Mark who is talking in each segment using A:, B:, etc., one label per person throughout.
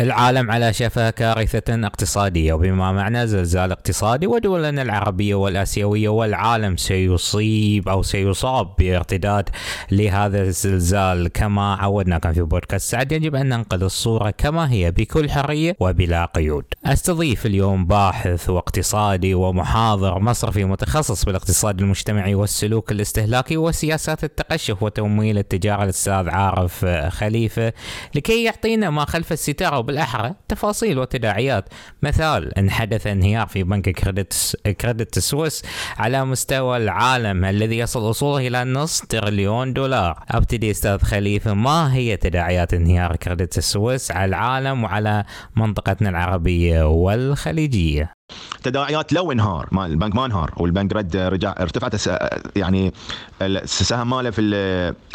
A: العالم على شفا كارثة اقتصادية وبما معنى زلزال اقتصادي ودولنا العربية والآسيوية والعالم سيصيب أو سيصاب بارتداد لهذا الزلزال. كما عودناكم في بودكاست سعد يجب أن ننقل الصورة كما هي بكل حرية وبلا قيود. أستضيف اليوم باحث واقتصادي ومحاضر مصرفي متخصص بالاقتصاد المجتمعي والسلوك الاستهلاكي وسياسات التقشف وتمويل التجارة الأستاذ عارف خليفة لكي يعطينا ما خلف الستار بالأحرى تفاصيل وتداعيات. مثال إن حدث انهيار في بنك كريدت كريدت السويس على مستوى العالم الذي يصل أصوله إلى نصف تريليون دولار. أبتدي أستاذ خليفة ما هي تداعيات انهيار كريدت السويس على العالم وعلى منطقتنا العربية والخليجية؟
B: تداعيات لو انهار. ما البنك ما انهار والبنك رد رجع ارتفعت يعني السهم ماله في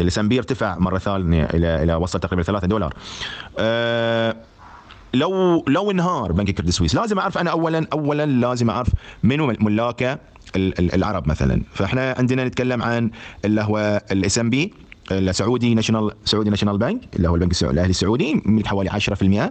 B: ال SNB ارتفع مرة ثانية إلى إلى وصل تقريبا 3 دولار. أه لو لو انهار بنك كريدت سويس لازم أعرف أنا اولا اولا لازم أعرف منو ملاكه العرب مثلا. فإحنا عندنا نتكلم عن اللي هو ال SNB ال Saudi National Saudi National Bank اللي هو البنك الأهلي السعودي حوالي 10%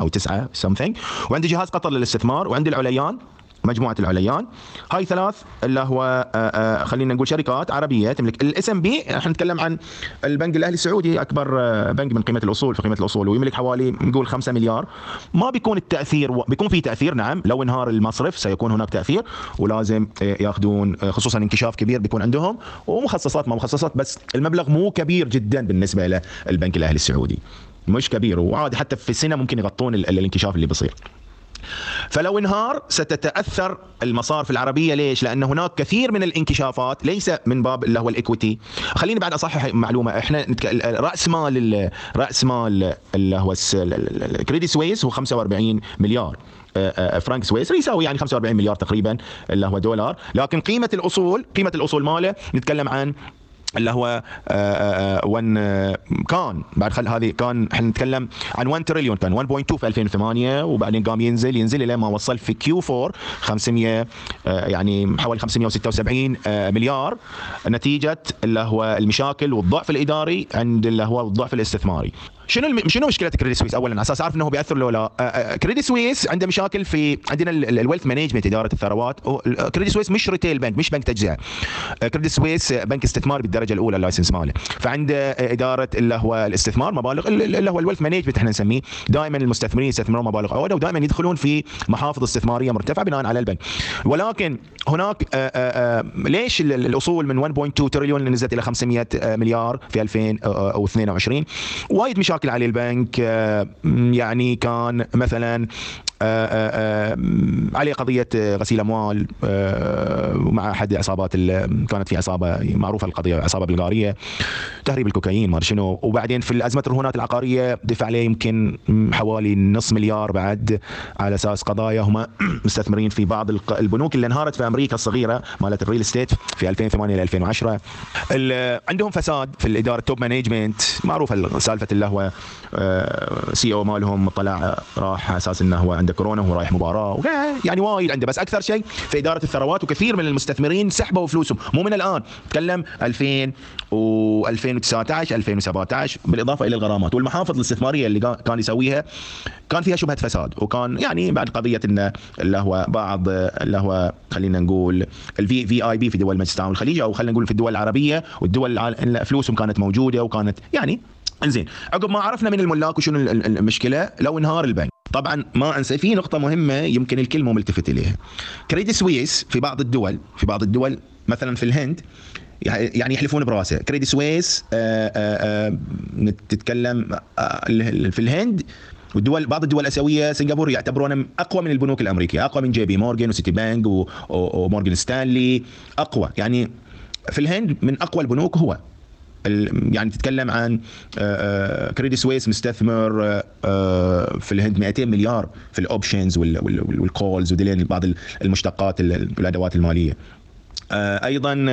B: أو 9 something وعندي جهاز قطر للاستثمار وعندي العليان. مجموعة العليان. هاي ثلاث اللي هو آه، آه، خلينا نقول شركات عربية تملك ال SNB إحنا نتكلم عن البنك الأهلي السعودي أكبر آه، بنك من قيمة الأصول في قيمة الأصول ويملك حوالي نقول 5 مليار. ما بيكون التأثير بيكون في تأثير نعم لو انهار المصرف سيكون هناك تأثير ولازم ياخذون خصوصا انكشاف كبير بيكون عندهم ومخصصات ما مخصصات بس المبلغ مو كبير جدا بالنسبة للبنك الأهلي السعودي. مش كبير وعادي حتى في السنة ممكن يغطون الانكشاف اللي بيصير. فلو انهار ستتأثر المصارف العربية. ليش؟ لأن هناك كثير من الانكشافات ليس من باب اللي هو ال equity خليني بعد أصحح معلومة. إحنا رأس مال رأس مال اللي هو كريدي سويس هو 45 مليار فرانك سويسري يساوي يعني 45 مليار تقريبا اللي هو دولار. لكن قيمة الأصول قيمة الأصول ماله؟ نتكلم عن اللي هو 1 آه، آه، آه، كان. بعد خل هذه كان إحنا نتكلم عن 1 تريليون كان 1.2 في 2008 وبعدين قام ينزل ينزل إلى ما وصل في Q 4 500 يعني حوالي 576 مليار. نتيجة اللي هو المشاكل والضعف الإداري عند اللي هو الضعف الاستثماري. شنو الم... شنو مشكلة كريدي سويس اولا على أساس أعرف إنه بيأثر لو لا. كريدي سويس عنده مشاكل في عندنا ال wealth management إدارة الثروات. كريدي سويس مش retail bank مش بنك تجزئة. كريدي سويس بنك استثمار بالدرجة الأولى ال license ماله. فعنده إدارة اللي هو الاستثمار مبالغ اللي هو ال wealth management إحنا نسميه. دائما المستثمرين يستثمرون مبالغ عوده ودائما يدخلون في محافظ استثمارية مرتفعة بناء على البنك. ولكن هناك ليش الأصول من 1.2 تريليون نزلت إلى 500 مليار في 2022 وايد مشاكل مشاكل على البنك آه، يعني كان مثلا عليه قضية غسيل أموال مع أحد عصابات كانت في عصابه معروفة القضية عصابه بلغارية تهريب الكوكايين ما شنو. وبعدين في ازمه الرهونات العقارية دفع عليه يمكن حوالي نص مليار بعد على أساس قضايا. هم مستثمرين في بعض البنوك اللي انهارت في أمريكا الصغيرة مالت ال real estate في 2008 إلى 2010 عندهم فساد في الإدارة top management معروفة سالفة اللي هو CEO مالهم طلع راح أساس إنه هو عنده كورونا وهو رايح مباراة يعني وايد عنده. بس أكثر شيء في إدارة الثروات وكثير من المستثمرين سحبوا فلوسهم. مو من الآن. تكلم 2000 و 2019 2017 بالإضافة إلى الغرامات. والمحافظ الاستثمارية اللي كان يسويها كان فيها شبهة فساد. وكان يعني بعد قضية انه اللي هو بعض اللي هو خلينا نقول ال VVIP في دول مجلس التعاون الخليجي أو خلينا نقول في الدول العربية والدول فلوسهم كانت موجودة وكانت يعني إنزين. عقب ما عرفنا من الملاك وشنو المشكلة لو انهار البنك. طبعا ما أنسى في نقطة مهمة يمكن الكل مو ملتفت إليها. كريدي سويس في بعض الدول في بعض الدول مثلا في الهند يعني يحلفون براسه كريدي سويس تتكلم في الهند والدول بعض الدول الأسيوية سنغافورة يعتبرونه أقوى من البنوك الأمريكية. أقوى من جي بي مورجان وسيتي بانك ومورجان ستانلي. أقوى يعني في الهند من أقوى البنوك هو. يعني تتكلم عن كريدي سويس مستثمر آه، في الهند 200 مليار في ال options وال calls ودلين بعض المشتقات الأدوات المالية. آه، أيضا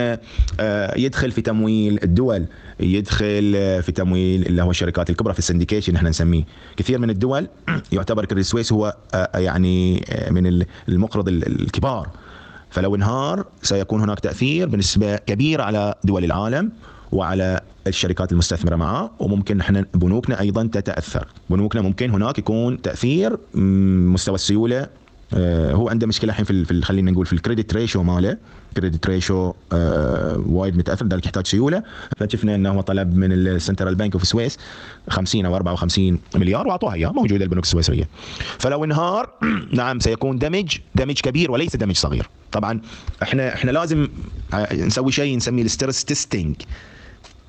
B: آه، يدخل في تمويل الدول يدخل في تمويل اللي هو الشركات الكبرى في ال syndication إحنا نسميه. كثير من الدول يعتبر كريدي سويس هو يعني من المقرض الكبار. فلو انهار سيكون هناك تأثير بنسبة كبيرة على دول العالم. وعلى الشركات المستثمرة معاه وممكن إحنا بنوكنا أيضا تتأثر. بنوكنا ممكن هناك يكون تأثير مستوى السيولة آه، هو عنده مشكلة الحين في, في خلينا نقول في ال credit ratio ماله. credit ratio آه وايد متأثر لذلك يحتاج سيولة. فشفنا إنه هو طلب من ال central bank of السويس 50 أو 54 مليار وأعطوها اياه موجودة البنوك السويسرية. فلو انهار نعم سيكون دمج دمج كبير وليس دمج صغير. طبعا إحنا إحنا لازم آه، نسوي شيء نسميه ال stress testing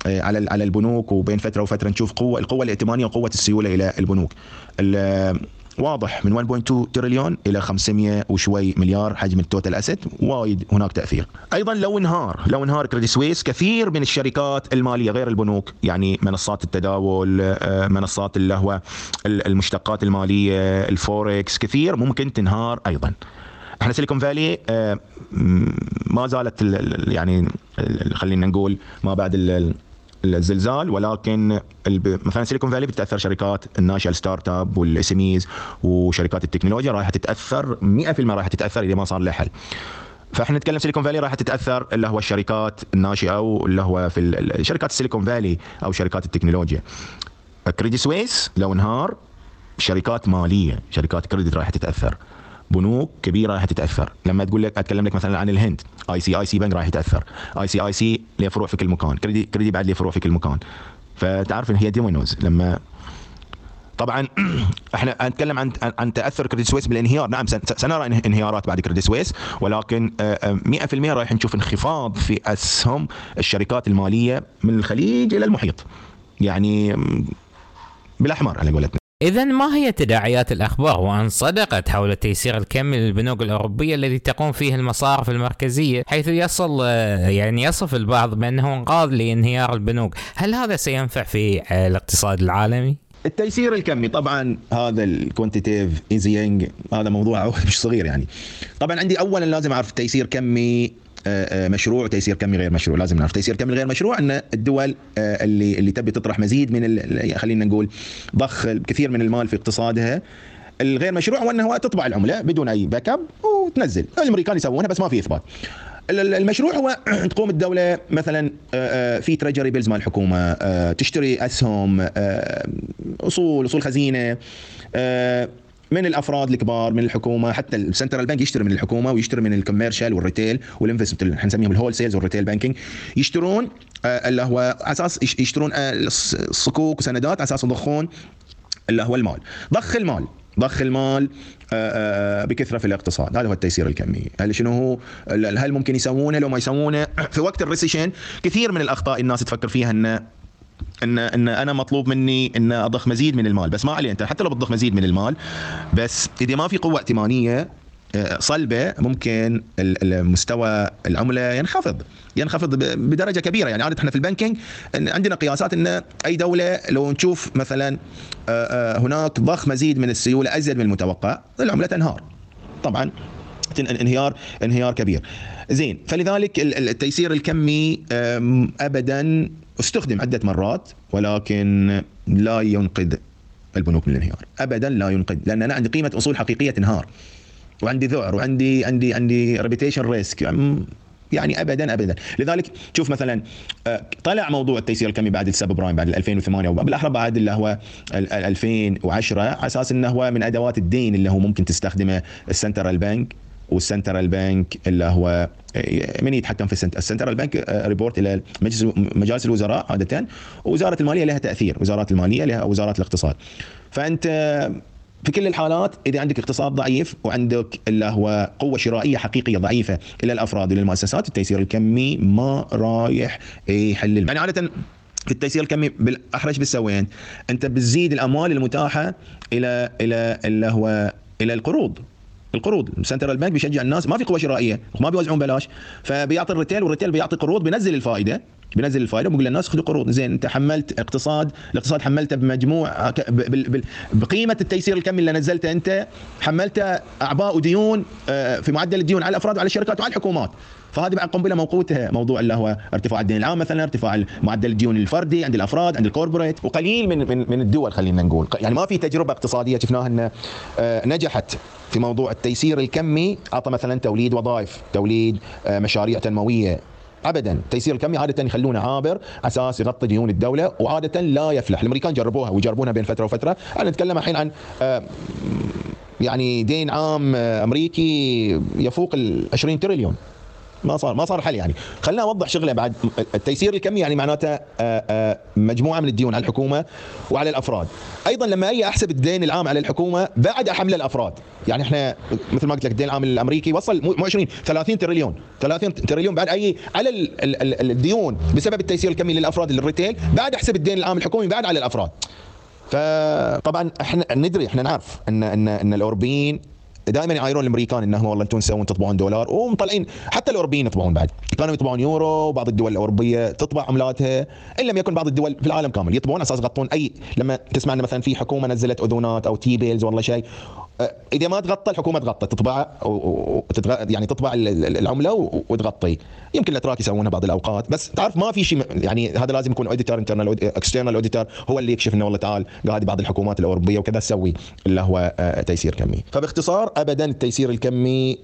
B: على على البنوك وبين فترة وفترة نشوف قوة القوة الائتمانية وقوة السيولة إلى البنوك. واضح من 1.2 تريليون إلى 500 وشوي مليار حجم ال total asset وايد هناك تأثير. أيضا لو انهار لو انهار كريدي سويس كثير من الشركات المالية غير البنوك يعني منصات التداول آه، منصات اللي هو المشتقات المالية الفوركس كثير ممكن تنهار أيضا. إحنا سيليكون فالي آه، ما زالت يعني خلينا نقول ما بعد الزلزال ولكن مثلا سيليكون فالي بتتأثر شركات الناشئة ال startup وال SMEs وشركات التكنولوجيا راح تتأثر 100% راح تتأثر إذا ما صار لها حل. فإحنا نتكلم سيليكون فالي راح تتأثر اللي هو الشركات الناشئة واللي هو في شركات السيليكون فالي أو شركات التكنولوجيا. كريدي سويس لو انهار شركات مالية شركات credit راح تتأثر. بنوك كبيرة راح تتأثر. لما تقول لك أتكلم لك مثلا عن الهند ICICI bank راح يتاثر ICICI له فروع في كل مكان. كريدي كريدي بعد له فروع في كل مكان. فتعرف إن هي dominoes لما طبعا إحنا نتكلم عن عن تأثر كريدي سويس بالانهيار. نعم سنرى انهيارات بعد كريدي سويس ولكن 100% آه، راح نشوف انخفاض في أسهم الشركات المالية من الخليج إلى المحيط. يعني بالأحمر على قولتنا.
A: إذا ما هي تداعيات الأخبار وأن صدقت حول التيسير الكمي للبنوك الأوروبية الذي تقوم فيه المصارف المركزية حيث يصل يعني يصف البعض بأنه انقاذ لانهيار البنوك هل هذا سينفع في الاقتصاد العالمي؟
B: التيسير الكمي طبعا هذا ال quantitative easing هذا موضوع مش صغير يعني طبعا عندي اولا لازم أعرف تيسير كمي آه، آه، مشروع وتيسير كمي غير مشروع. لازم نعرف تيسير كمي غير مشروع إن الدول آه، اللي اللي تبي تطرح مزيد من خلينا نقول ضخ كثير من المال في اقتصادها الغير مشروع هو إنه تطبع العملة بدون أي backup وتنزل. الأمريكان يسوونها بس ما في إثبات. المشروع هو تقوم الدولة مثلا في treasury bills مال الحكومة تشتري أسهم أصول أصول خزينة من الأفراد الكبار من الحكومة حتى ال central bank يشتري من الحكومة ويشتري من ال commercial وال retail وال investment إحنا نسميهم ال wholesale وال retail banking يشترون آه، اللي هو أساس يشترون آه، صكوك وسندات أساس يضخون اللي هو المال. ضخ المال ضخ المال آه، بكثرة في الاقتصاد. هذا هو التيسير الكمي هل شنو هو؟ هل ممكن يسوونه؟ لو ما يسوونه في وقت ال recession كثير من الأخطاء الناس تفكر فيها انه إن إن أنا مطلوب مني إن أضخ مزيد من المال. بس ما عليه أنت حتى لو بتضخ مزيد من المال بس إذا ما في قوة ائتمانية آه، صلبة ممكن المستوى العملة ينخفض. ينخفض بدرجة كبيرة. يعني عادة إحنا في ال banking عندنا قياسات إن أي دولة لو نشوف مثلا آه، آه، هناك ضخ مزيد من السيولة أزيد من المتوقع العملة تنهار. طبعا انهيار انهيار كبير. زين فلذلك التيسير الكمي ابدا استخدم عدة مرات ولكن لا ينقذ البنوك من الانهيار. ابدا لا ينقذ لأن أنا عندي قيمة أصول حقيقية تنهار وعندي ذعر وعندي عندي عندي reputation risk يعني ابدا ابدا. لذلك شوف مثلا آه، طلع موضوع التيسير الكمي بعد ال subprime بعد 2008 بالاحرى بعد اللي هو 2010 على أساس إنه هو من أدوات الدين اللي هو ممكن تستخدمه ال central bank وال central bank اللي هو من يتحكم في ال central bank report إلى مجالس الوزراء عادة ووزارة المالية لها تأثير وزارات المالية لها وزارات الاقتصاد. فأنت في كل الحالات إذا عندك اقتصاد ضعيف وعندك اللي هو قوة شرائية حقيقية ضعيفة إلى الأفراد والى المؤسسات التيسير الكمي ما رايح يحل يعني عادة في التيسير الكمي بالأحرى بتسوين أنت بتزيد الأموال المتاحة إلى إلى اللي هو إلى القروض. القروض. ال central bank بيشجع الناس ما في قوة شرائية ما بيوزعون بلاش فبيعطي ال retail وال retail بيعطي قروض بينزل الفائدة. بينزل الفائده وبيقول للناس خذوا قروض. زين انت حملت اقتصاد الاقتصاد حملته بمجموع بقيمة التيسير الكمي اللي نزلته انت حملته اعباء وديون آه، في معدل الديون على الأفراد وعلى الشركات وعلى الحكومات. فهذه بعد قنبلة موقوتها موضوع اللي هو ارتفاع الدين العام مثلا ارتفاع معدل الديون الفردي عند الأفراد عند ال corporate. وقليل من من من الدول خلينا نقول. يعني ما في تجربة اقتصادية شفناها إن آه، نجحت في موضوع التيسير الكمي. اعطى مثلا توليد وظائف توليد آه، مشاريع تنموية ابدا. التيسير الكمي عاده يخلونه عابر أساس يغطي ديون الدولة وعاده لا يفلح. الأمريكان جربوها ويجربونها بين فترة وفترة. أنا نتكلم الحين عن آه، يعني دين عام آه، أمريكي يفوق ال 20 تريليون. ما صار ما صار حل يعني. خلينا اوضح شغلة بعد. التيسير الكمي يعني معناته آه، آه، مجموعة من الديون على الحكومة وعلى الأفراد. أيضا لما أجي أحسب الدين العام على الحكومة بعد احمله الأفراد. يعني إحنا مثل ما قلت لك الدين العام الأمريكي وصل مو 20 30 تريليون. 30 تريليون بعد اي على الديون بسبب التيسير الكمي للأفراد لل retail بعد أحسب الدين العام الحكومي بعد على الأفراد. فطبعا إحنا ندري إحنا نعرف ان ان إن الأوروبيين دائما يعايرون الأمريكان إنهم والله أنتم تسوون تطبعون دولار ومطلعين. حتى الأوروبيين يطبعون بعد. كانوا يطبعون يورو وبعض الدول الأوروبية تطبع عملاتها. إن لم يكن بعض الدول في العالم كامل يطبعون أساس يغطون أي لما تسمع مثلا في حكومة نزلت اذونات أو T-bills والله شيء. إذا ما تغطى الحكومة تغطى تطبع يعني تطبع العملة وتغطي. يمكن الاتراك يسوونها بعض الأوقات بس تعرف ما في شيء يعني هذا لازم يكون auditor internal external auditor هو اللي يكشف إنه والله تعال قاعد بعض الحكومات الأوروبية وكذا تسوي اللي هو أه، تيسير كمي. فباختصار ابدا التيسير الكمي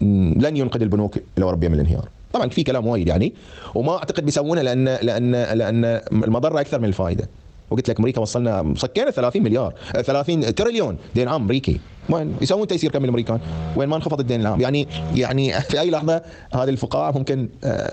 B: لن ينقذ البنوك الأوروبية من الانهيار. طبعا في كلام وايد يعني وما أعتقد بيسوونه لأن لأن لأن المضرة أكثر من الفائدة. وقلت لك أمريكا وصلنا صكينا 30 مليار 30 تريليون دين عام أمريكي. وين؟ يسوون تيسير كم الامريكان وين ما انخفض الدين العام. يعني يعني في أي لحظة هذه الفقاعة ممكن آه،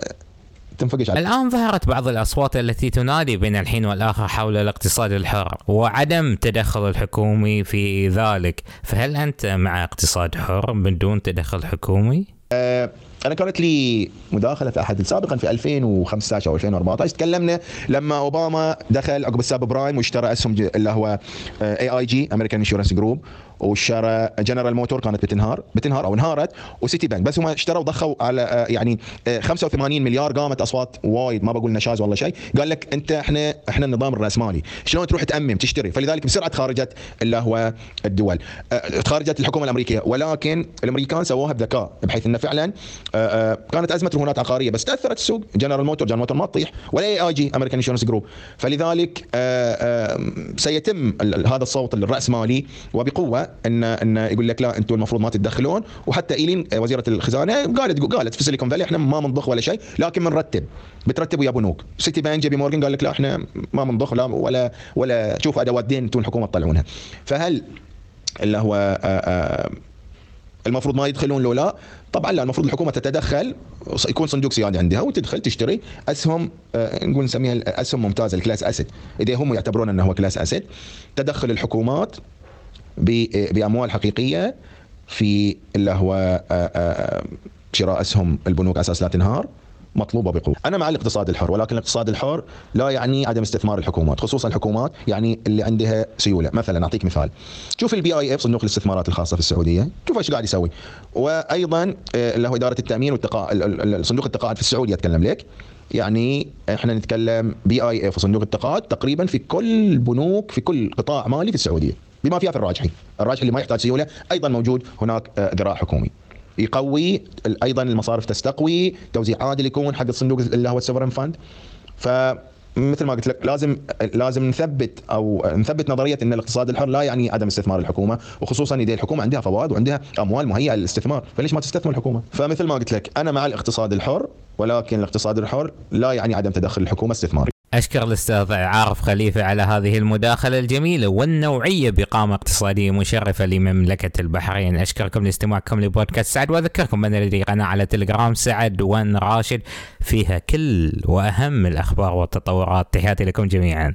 B: تنفقش
A: عليه. الآن ظهرت بعض الأصوات التي تنادي بين الحين والآخر حول الاقتصاد الحر وعدم تدخل الحكومي في ذلك. فهل أنت مع اقتصاد حر بدون تدخل حكومي؟
B: أه أنا كانت لي مداخلة في أحد سابقا في 2015 أو 2014 تكلمنا لما أوباما دخل عقب ال subprime واشترى اسهم اللي هو AIG American Insurance Group وشرى General Motor كانت بتنهار بتنهار أو انهارت. و Citibank بس هم اشتروا ضخوا على آه، يعني 85 آه، مليار قامت أصوات وايد. ما بقول نشاز ولا شيء. قال لك أنت إحنا إحنا النظام الرأسمالي. شلون تروح تأمم تشتري؟ فلذلك بسرعة خارجت اللي هو الدول. آه، خارجت الحكومة الأمريكية. ولكن الأمريكان سووها بذكاء بحيث إنه فعلا كانت أزمة رهونات عقارية. بس تأثرت السوق. General Motor General Motor ما تطيح. ولا AIG American Insurance Group فلذلك سيتم هذا الصوت الرأسمالي. وبقوة ان إن يقول لك لا أنتم المفروض ما تتدخلون. وحتى إيلين وزيرة الخزانة قالت قالت في Silicon Valley إحنا ما بنضخ ولا شيء لكن بنرتب. بترتبوا يا بنوك Citibank JP Morgan قال لك لا إحنا ما بنضخ لا ولا ولا تشوفوا أدوات دين أنتم الحكومة تطلعونها. فهل اللي هو آآ آآ المفروض ما يدخلون لو لا؟ طبعا لا المفروض الحكومة تتدخل يكون صندوق سيادي عندها وتدخل تشتري. أسهم آه، نقول نسميها اسهم ممتازة ال class asset. إذا هم يعتبرون إنه هو class asset تدخل الحكومات بأموال حقيقية في اللي هو شراء أسهم البنوك أساس لا تنهار مطلوبة بقوة. أنا مع الاقتصاد الحر ولكن الاقتصاد الحر لا يعني عدم استثمار الحكومات خصوصا الحكومات يعني اللي عندها سيولة. مثلا أعطيك مثال. شوف ال PIF صندوق الاستثمارات الخاصة في السعودية. شوف إيش قاعد يسوي. وأيضا آه، اللي هو إدارة التأمين والتقاعد صندوق التقاعد في السعودية أتكلم لك. يعني إحنا نتكلم PIF وصندوق التقاعد تقريبا في كل بنوك في كل قطاع مالي في السعودية. بما فيها في الراجحي الراجحي اللي ما يحتاج سيولة أيضا موجود هناك آه، ذراع حكومي. يقوي أيضا المصارف تستقوي توزيع عادل يكون حق الصندوق اللي هو ال sovereign fund. ف مثل ما قلت لك لازم لازم نثبت أو نثبت نظرية إن الاقتصاد الحر لا يعني عدم استثمار الحكومة وخصوصا إذا الحكومة عندها فوائد وعندها أموال مهيئة للاستثمار. فليش ما تستثمر الحكومة؟ فمثل ما قلت لك أنا مع الاقتصاد الحر ولكن الاقتصاد الحر لا يعني عدم تدخل الحكومة استثماري
A: أشكر الأستاذ عارف خليفة على هذه المداخلة الجميلة والنوعية بقامة اقتصادية مشرفة لمملكة البحرين. أشكركم لاستماعكم لبودكاست سعد وأذكركم أن لدي قناة على تليجرام سعد وان راشد فيها كل وأهم الأخبار والتطورات. تحياتي لكم جميعا.